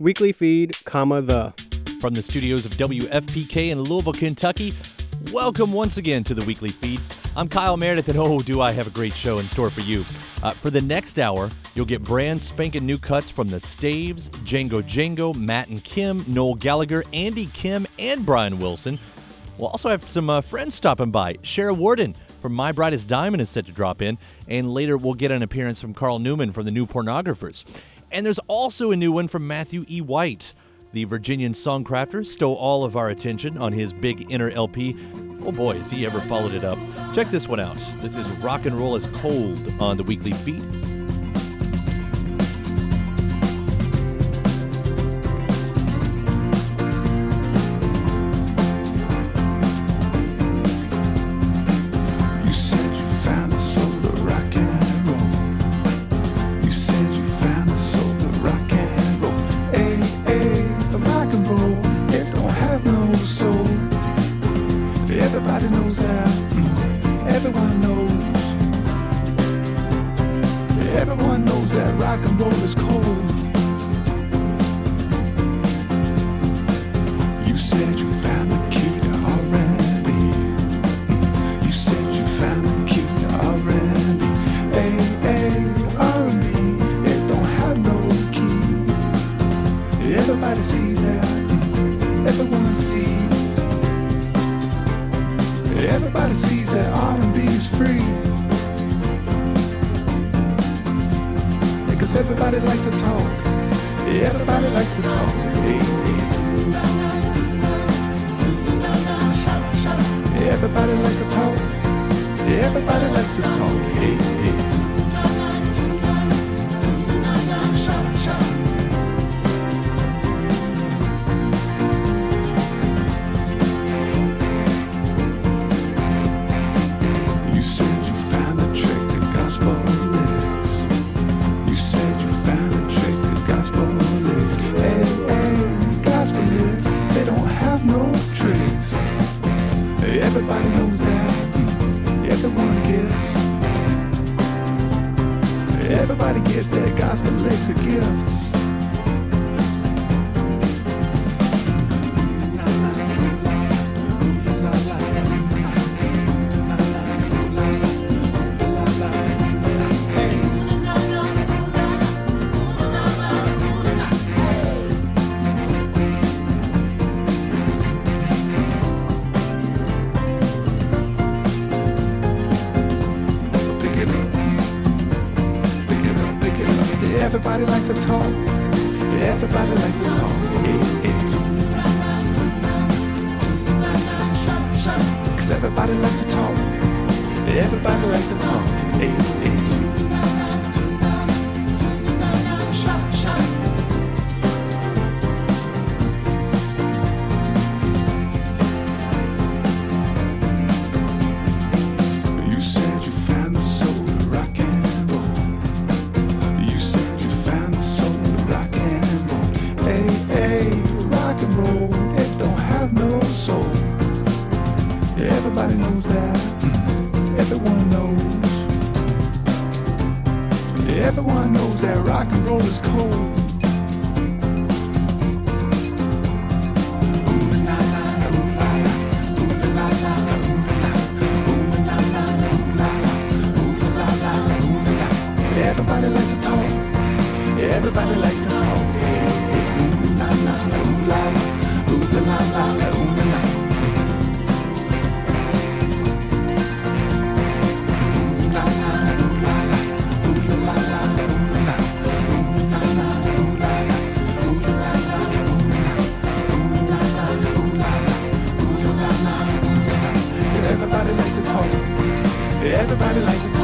Weekly feed, comma the. From the studios of WFPK in Louisville, Kentucky, welcome once again to the weekly feed. I'm Kyle Meredith, and oh, do I have a great show in store for you. Uh, for the next hour, you'll get brand spanking new cuts from the Staves, Django Django, Matt and Kim, Noel Gallagher, Andy Kim, and Brian Wilson. We'll also have some uh, friends stopping by. Shara Worden from My Brightest Diamond is set to drop in, and later we'll get an appearance from Carl Newman from the New Pornographers. And there's also a new one from Matthew E. White. The Virginian songcrafter stole all of our attention on his big inner LP. Oh boy, has he ever followed it up. Check this one out. This is Rock and Roll is Cold on the weekly feed. Everybody likes to talk. Everybody likes to talk. Hey, Everyone knows. Everyone knows that rock and roll is cold. Everybody likes to talk. Everybody likes to talk. Ooh, la, la, ooh, la, la. Ooh, la, la, la, ooh, la, Everybody likes to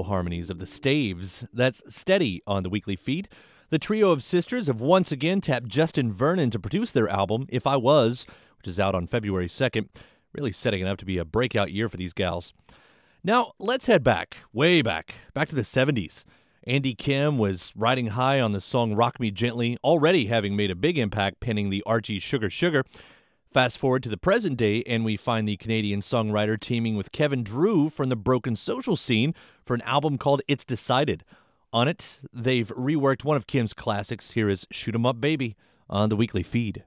beautiful harmonies of the Staves. That's steady on the weekly feed. The trio of sisters have once again tapped Justin Vernon to produce their album, If I Was, which is out on February 2nd, really setting it up to be a breakout year for these gals. Now, let's head back, way back, back to the 70s. Andy Kim was riding high on the song Rock Me Gently, already having made a big impact penning the Archie Sugar Sugar. Fast forward to the present day, and we find the Canadian songwriter teaming with Kevin Drew from the Broken Social scene for an album called It's Decided. On it, they've reworked one of Kim's classics. Here is Shoot 'em Up Baby on the weekly feed.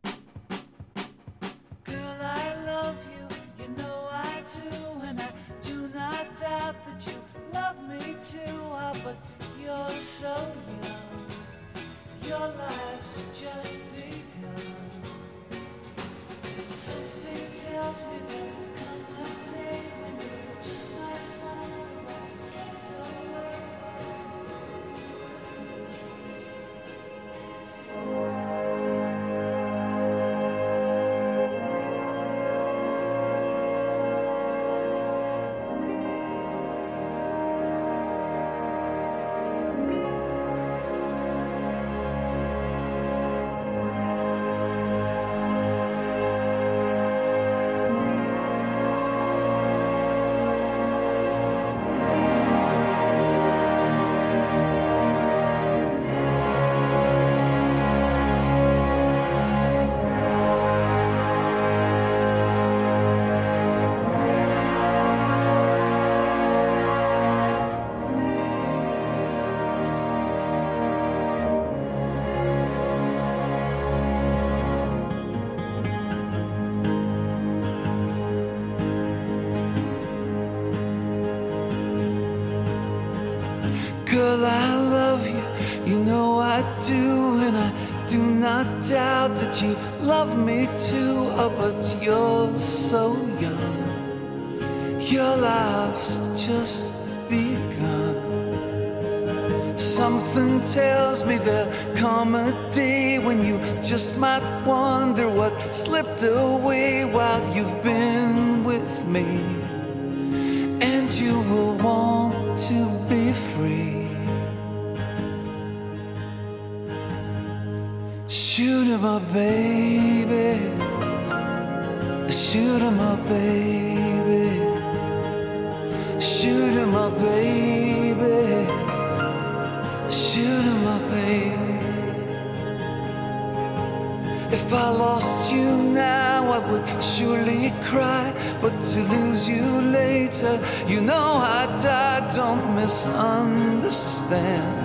If I lost you now, I would surely cry. But to lose you later, you know I die. Don't misunderstand.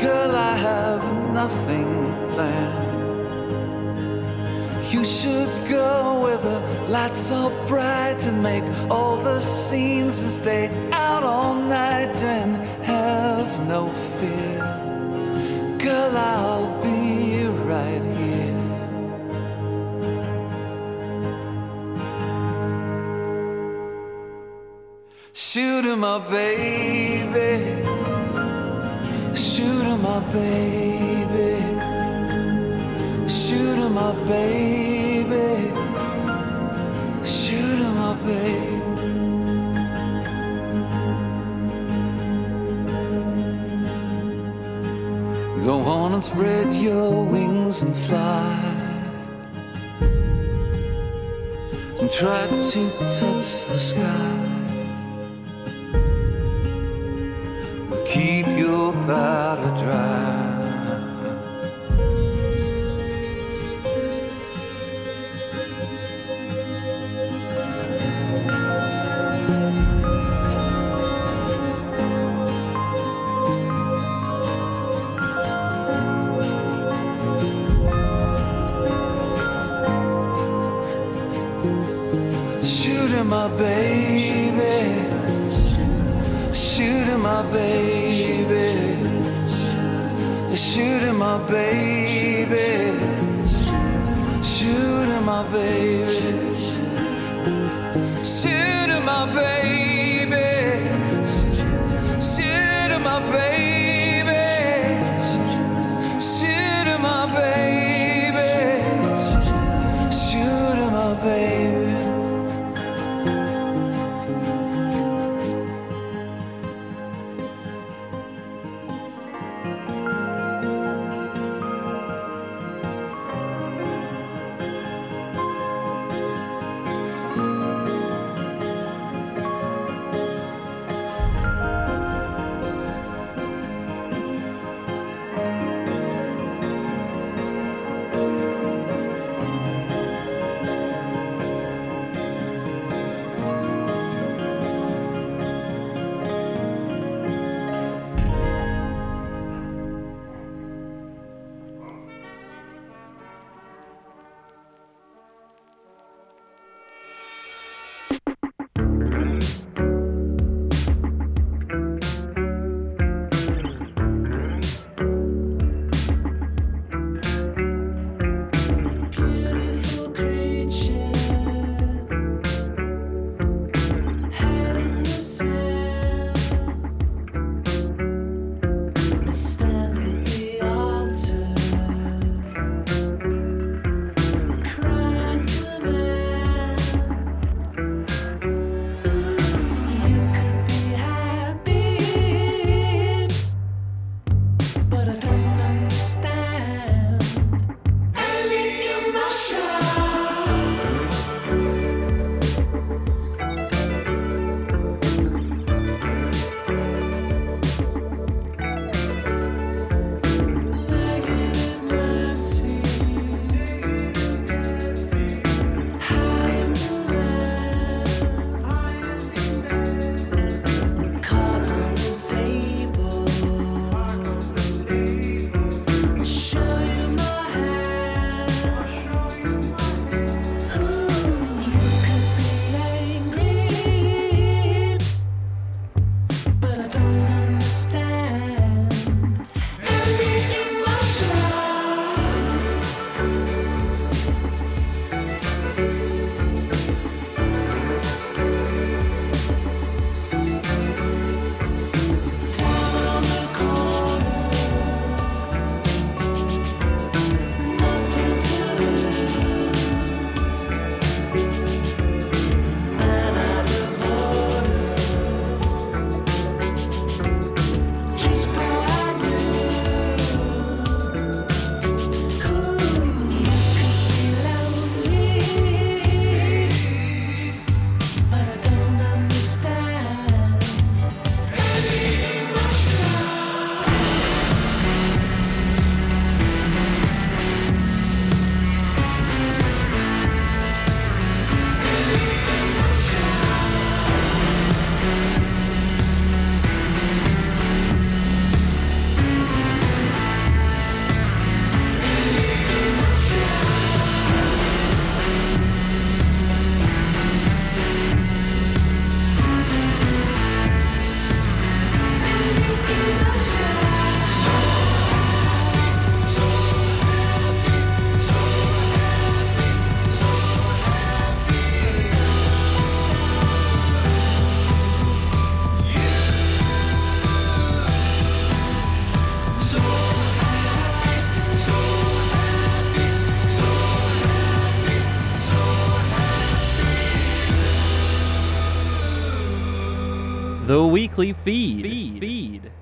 Girl, I have nothing planned. You should go where the lights are bright and make all the scenes and stay out all night and have no fear. Girl, I'll Shoot 'em up, baby. Shoot 'em up, baby. Shoot 'em up, baby. Shoot 'em up, baby. Go on and spread your wings and fly. And try to touch the sky. Keep your powder dry. Up, baby. my baby. Shooting my baby. Weekly feed. Feed. feed.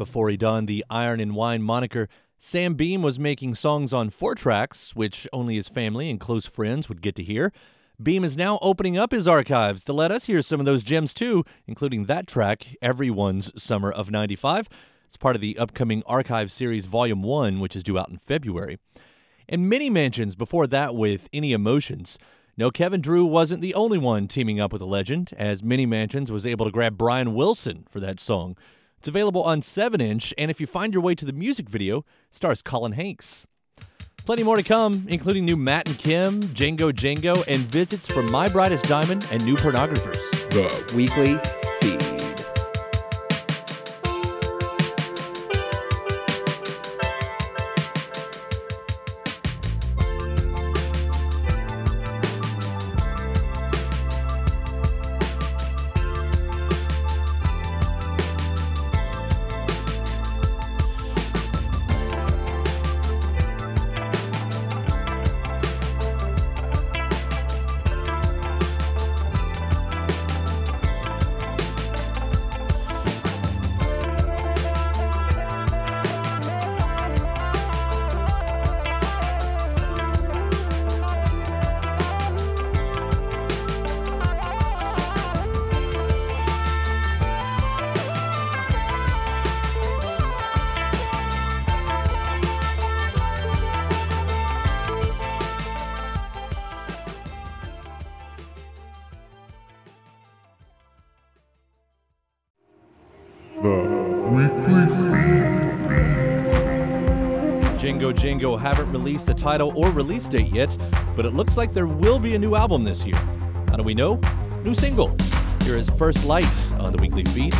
Before he donned the Iron and Wine moniker, Sam Beam was making songs on four tracks, which only his family and close friends would get to hear. Beam is now opening up his archives to let us hear some of those gems too, including that track, Everyone's Summer of 95. It's part of the upcoming Archive Series Volume 1, which is due out in February. And Mini Mansions before that with Any Emotions. No, Kevin Drew wasn't the only one teaming up with a legend, as Mini Mansions was able to grab Brian Wilson for that song. It's available on 7 inch, and if you find your way to the music video, stars Colin Hanks. Plenty more to come, including new Matt and Kim, Django Django, and visits from My Brightest Diamond and new pornographers. The weekly title or release date yet, but it looks like there will be a new album this year. How do we know? New single. Here is First Light on the weekly feed.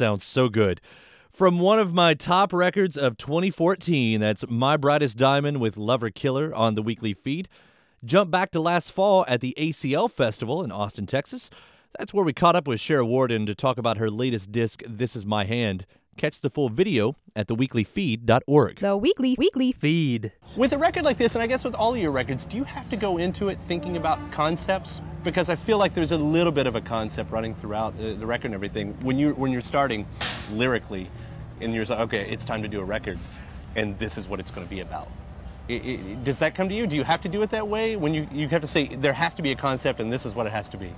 Sounds so good. From one of my top records of 2014, that's My Brightest Diamond with Lover Killer on the weekly feed. Jump back to last fall at the ACL Festival in Austin, Texas. That's where we caught up with Shara Worden to talk about her latest disc, This Is My Hand. Catch the full video at theweeklyfeed.org. The weekly weekly feed. With a record like this, and I guess with all of your records, do you have to go into it thinking about concepts? Because I feel like there's a little bit of a concept running throughout uh, the record and everything. When you're when you're starting lyrically, and you're like, okay, it's time to do a record, and this is what it's going to be about. I- I- does that come to you? Do you have to do it that way? When you you have to say there has to be a concept, and this is what it has to be.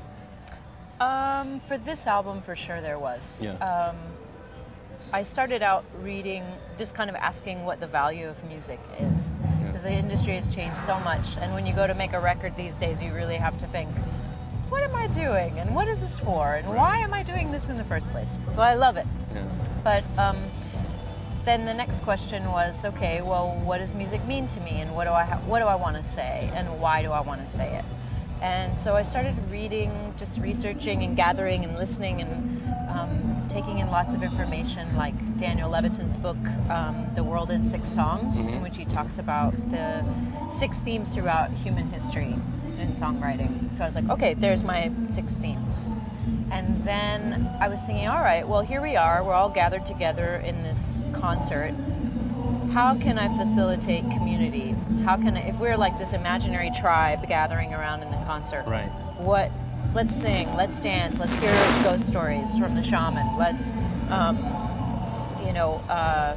Um, for this album, for sure there was. Yeah. Um, I started out reading, just kind of asking what the value of music is, because the industry has changed so much. And when you go to make a record these days, you really have to think, what am I doing, and what is this for, and why am I doing this in the first place? Well, I love it. Yeah. But um, then the next question was, okay, well, what does music mean to me, and what do I ha- what do I want to say, and why do I want to say it? And so I started reading, just researching and gathering and listening and um, taking in lots of information, like Daniel Levitin's book, um, "The World in Six Songs," in which he talks about the six themes throughout human history in songwriting. So I was like, okay, there's my six themes. And then I was thinking, all right, well, here we are. We're all gathered together in this concert. How can I facilitate community? How can I, if we're like this imaginary tribe gathering around in the concert, Right. what let's sing, let's dance, let's hear ghost stories from the shaman, let's, um, you know, uh,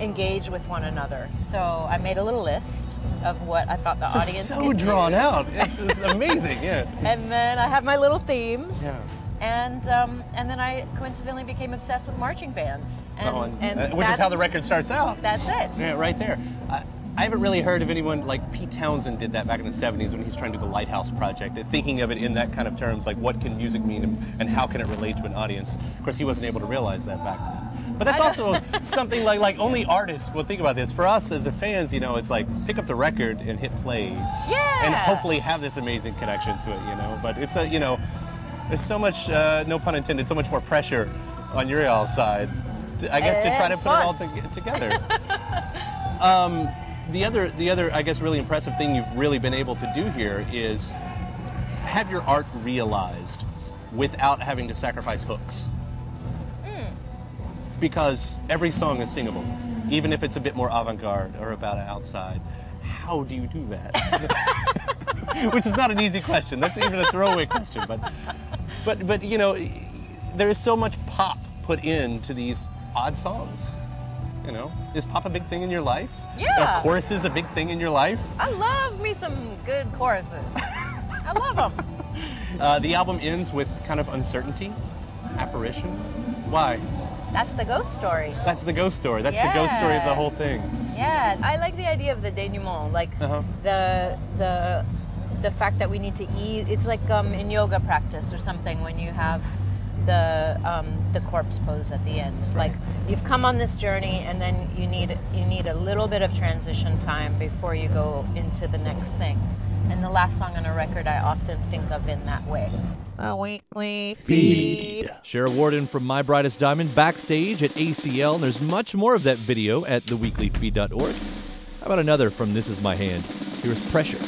engage with one another. So I made a little list of what I thought the This is audience so could do. drawn out. This is amazing. Yeah. And then I have my little themes. Yeah. And um, and then I coincidentally became obsessed with marching bands. And, Oh, and- and uh, which is how the record starts out. That's it. Yeah, right there. I, I haven't really heard of anyone like Pete Townshend did that back in the 70s when he's trying to do the Lifehouse Project, uh, thinking of it in that kind of terms, like what can music mean and, and how can it relate to an audience. Of course, he wasn't able to realize that back then. But that's also something like like only artists will think about this. For us as a fans, you know, it's like pick up the record and hit play, Yeah. and hopefully have this amazing connection to it, you know. But it's a you know, there's so much, uh, no pun intended, so much more pressure on your y'all's side, to, I guess, to try to put it all to- together. um, the other, the other, I guess, really impressive thing you've really been able to do here is have your art realized without having to sacrifice hooks. Hmm. Because every song is singable, even if it's a bit more avant-garde or about outside. How do you do that? Which is not an easy question. That's even a throwaway question, but, but, but you know, there is so much pop put into these odd songs. You know, is pop a big thing in your life? Yeah. Are choruses a big thing in your life? I love me some good choruses. I love them. Uh, the album ends with kind of uncertainty, apparition. Why? That's the ghost story. That's the ghost story. That's the ghost story of the whole thing. Yeah, I like the idea of the denouement, like Uh-huh. the the the fact that we need to eat. It's like um, in yoga practice or something when you have the um, the corpse pose at the end. Like you've come on this journey, and then you need you need a little bit of transition time before you go into the next thing. And the last song on a record, I often think of in that way. A weekly feed. Shara Worden from My Brightest Diamond backstage at ACL, and there's much more of that video at theweeklyfeed.org. How about another from This Is My Hand? Here's Pressure.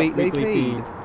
The, weekly, feed. Followed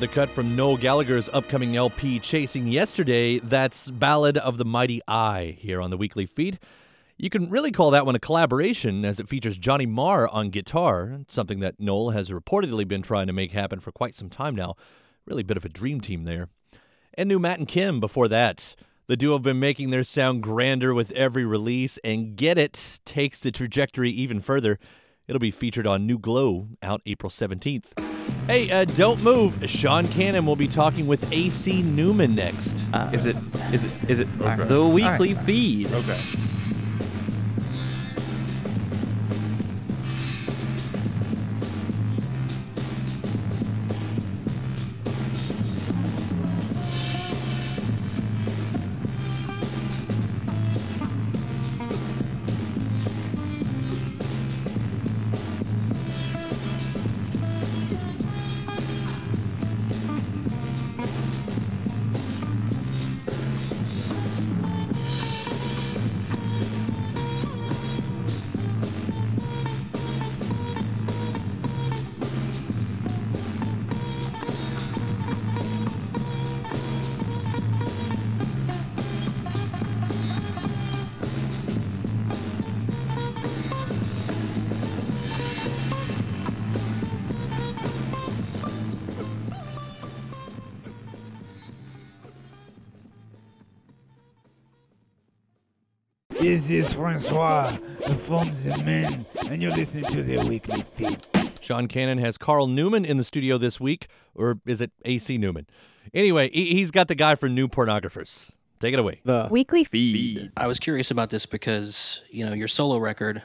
Another cut from Noel Gallagher's upcoming LP, Chasing Yesterday. That's Ballad of the Mighty I here on the weekly feed. You can really call that one a collaboration as it features Johnny Marr on guitar, something that Noel has reportedly been trying to make happen for quite some time now. Really a bit of a dream team there. And new Matt and Kim before that. The duo have been making their sound grander with every release, and Get It takes the trajectory even further. It'll be featured on New Glow out April 17th. Hey, uh, don't move. Sean Cannon will be talking with AC Newman next. Is it? Is it? Is it? Okay. The weekly All right. feed. Okay. Francois, the Forms of Men, and you're listening to the weekly feed. Sean Cannon has Carl Newman in the studio this week, or is it AC Newman? Anyway, he- he's got the guy for New Pornographers. Take it away. The Weekly feed. I was curious about this because you know your solo record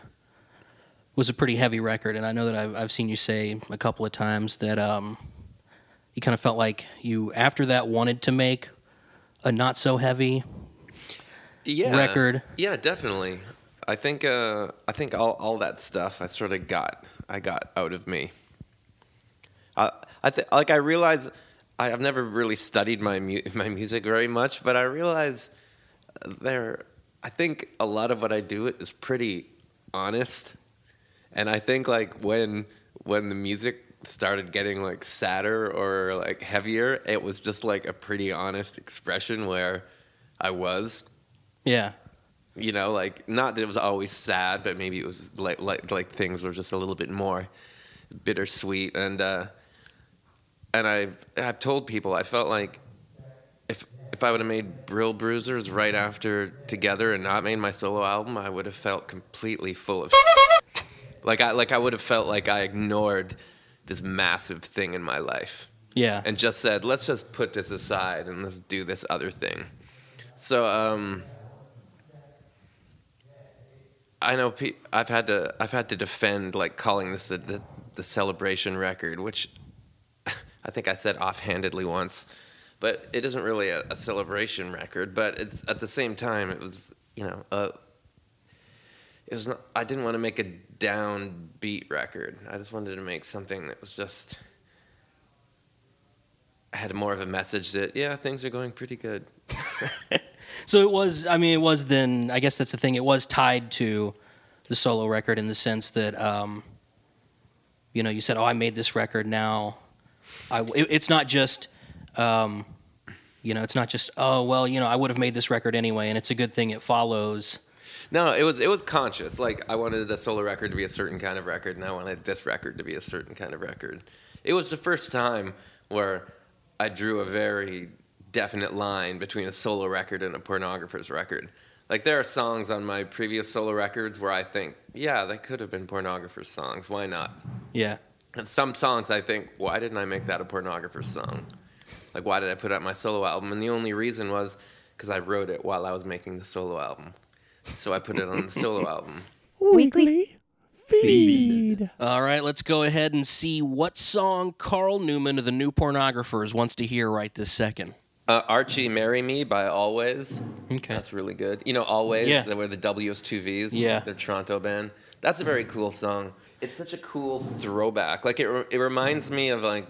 was a pretty heavy record, and I know that I've, I've seen you say a couple of times that um, you kind of felt like you after that wanted to make a not so heavy yeah, record. Yeah, definitely. I think uh, I think all, all that stuff I sort of got I got out of me. I I th- like I realize I, I've never really studied my mu- my music very much, but I realize there I think a lot of what I do is pretty honest, and I think like when when the music started getting like sadder or like heavier, it was just like a pretty honest expression where I was Yeah. You know like not that it was always sad but maybe it was like like like things were just a little bit more bittersweet. And uh and i i've told people i felt like if if i would have made brill bruisers right after together and not made my solo album i would have felt completely full of like i like i would have felt like i ignored this massive thing in my life. Yeah. and just said let's just put this aside and let's do this other thing. So um I know pe- I've had to I've had to defend like calling this the, the, the celebration record, which I think I said offhandedly once, but it isn't really a, a celebration record. But it's at the same time it was you know uh, it was not, I didn't want to make a downbeat record. I just wanted to make something that was just had more of a message that yeah things are going pretty good. So it was. I mean, it was then. I guess that's the thing. It was tied to the solo record in the sense that, um, you know, you said, "Oh, I made this record now." I, it- it's not just, um, you know, it's not just, "Oh, well, you know, I would have made this record anyway," and it's a good thing it follows. No, it was it was conscious. Like I wanted the solo record to be a certain kind of record, and I wanted this record to be a certain kind of record. It was the first time where I drew a very definite line between a solo record and a pornographer's record. Like there are songs on my previous solo records where I think, yeah, they could have been pornographer's songs. Why not? Yeah. And some songs I think, why didn't I make that a pornographer's song? Like why did I put out my solo album? And the only reason was because I wrote it while I was making the solo album. So I put it on the solo album. Weekly feed. All right, let's go ahead and see what song Carl Newman of the New Pornographers wants to hear right this second. Uh, Archie, Marry Me by Alvvays. Okay. That's really good. You know, Alvvays, Yeah. they were the WS2Vs. Yeah. Their Toronto band. That's a very cool song. It's such a cool throwback. Like, it, re- it reminds me of, like,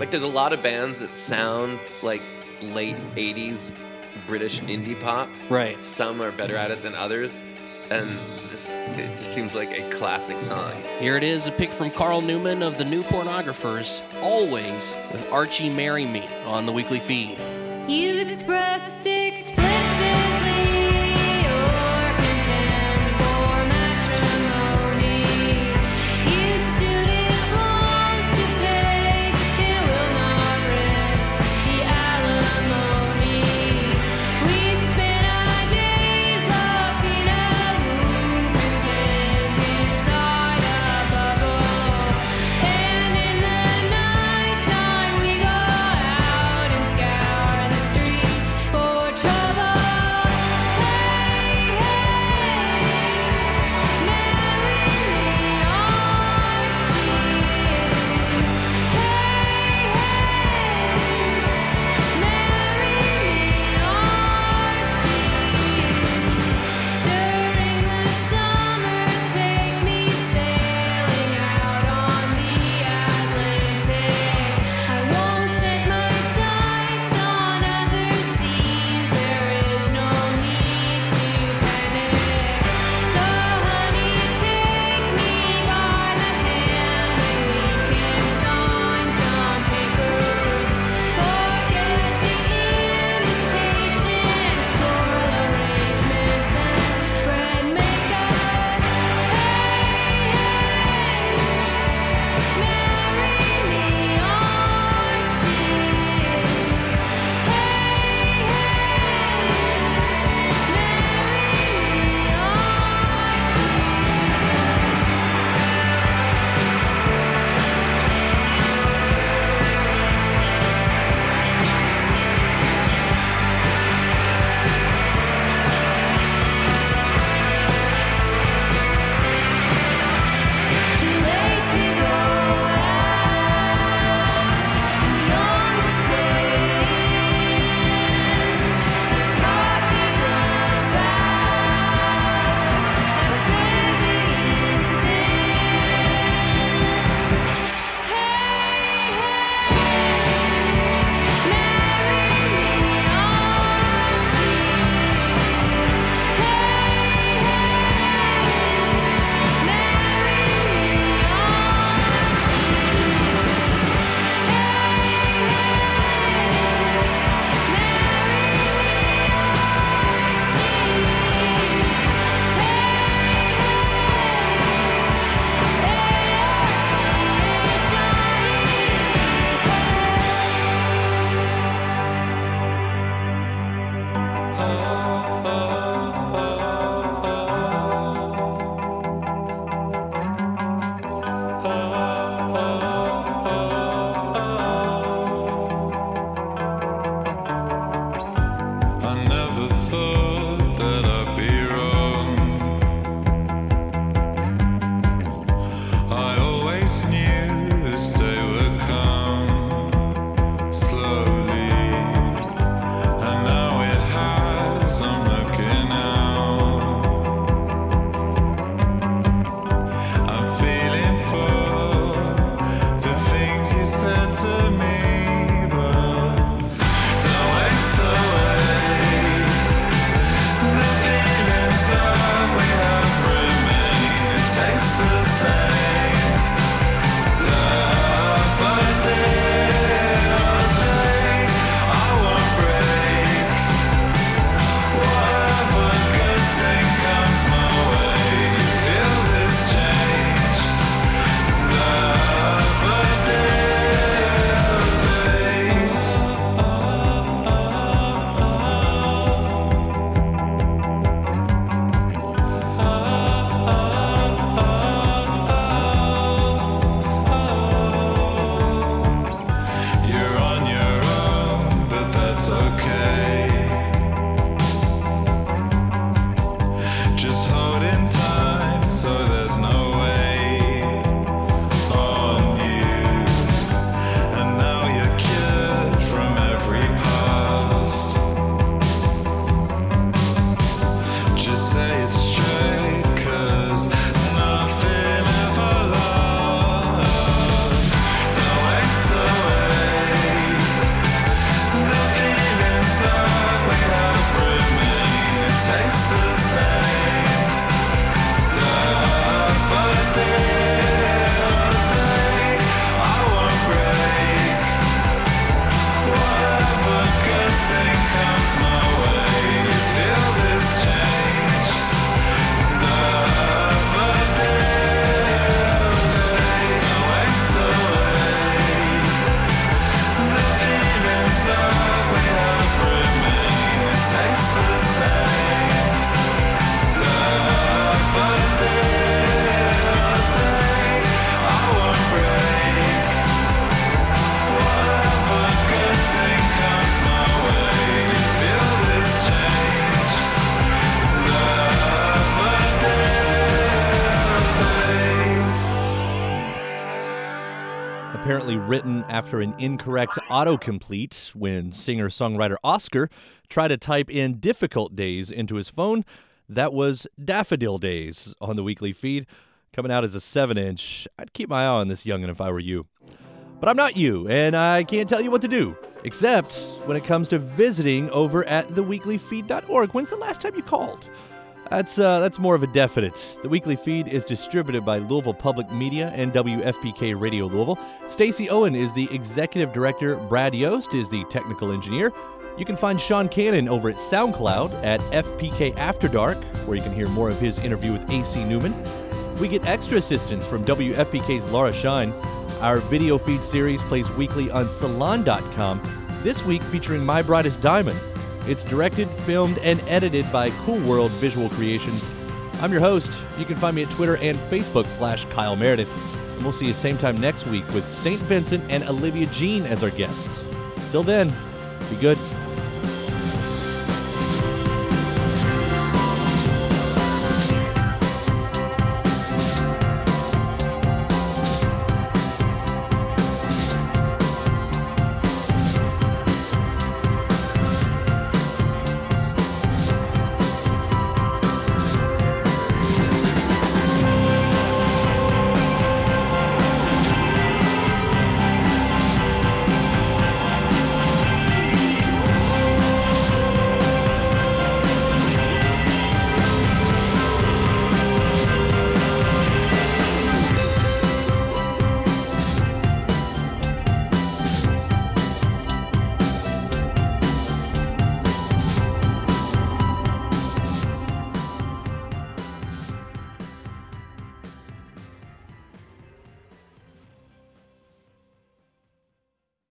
like, there's a lot of bands that sound like late 80s British indie pop. Right. Some are better at it than others. And this it just seems like a classic song. Here it is, a pick from Carl Newman of the New Pornographers, Alvvays with Archie Marry Me on the weekly feed. You expressed after an incorrect autocomplete when singer songwriter Oscar tried to type in difficult days into his phone. That was Daffodil Days on the weekly feed, coming out as a 7 inch. I'd keep my eye on this youngin' if I were you. But I'm not you, and I can't tell you what to do, except when it comes to visiting over at theweeklyfeed.org. When's the last time you called? That's uh, that's more of a definite. The weekly feed is distributed by Louisville Public Media and WFPK Radio Louisville. Stacy Owen is the executive director. Brad Yost is the technical engineer. You can find Sean Cannon over at SoundCloud at FPK After Dark, where you can hear more of his interview with AC Newman. We get extra assistance from WFPK's Laura Shine. Our video feed series plays weekly on Salon.com. This week featuring My Brightest Diamond. It's directed, filmed, and edited by Cool World Visual Creations. I'm your host. You can find me at Twitter and Facebook slash Kyle Meredith. And we'll see you same time next week with St. Vincent and Olivia Jean as our guests. Till then, be good.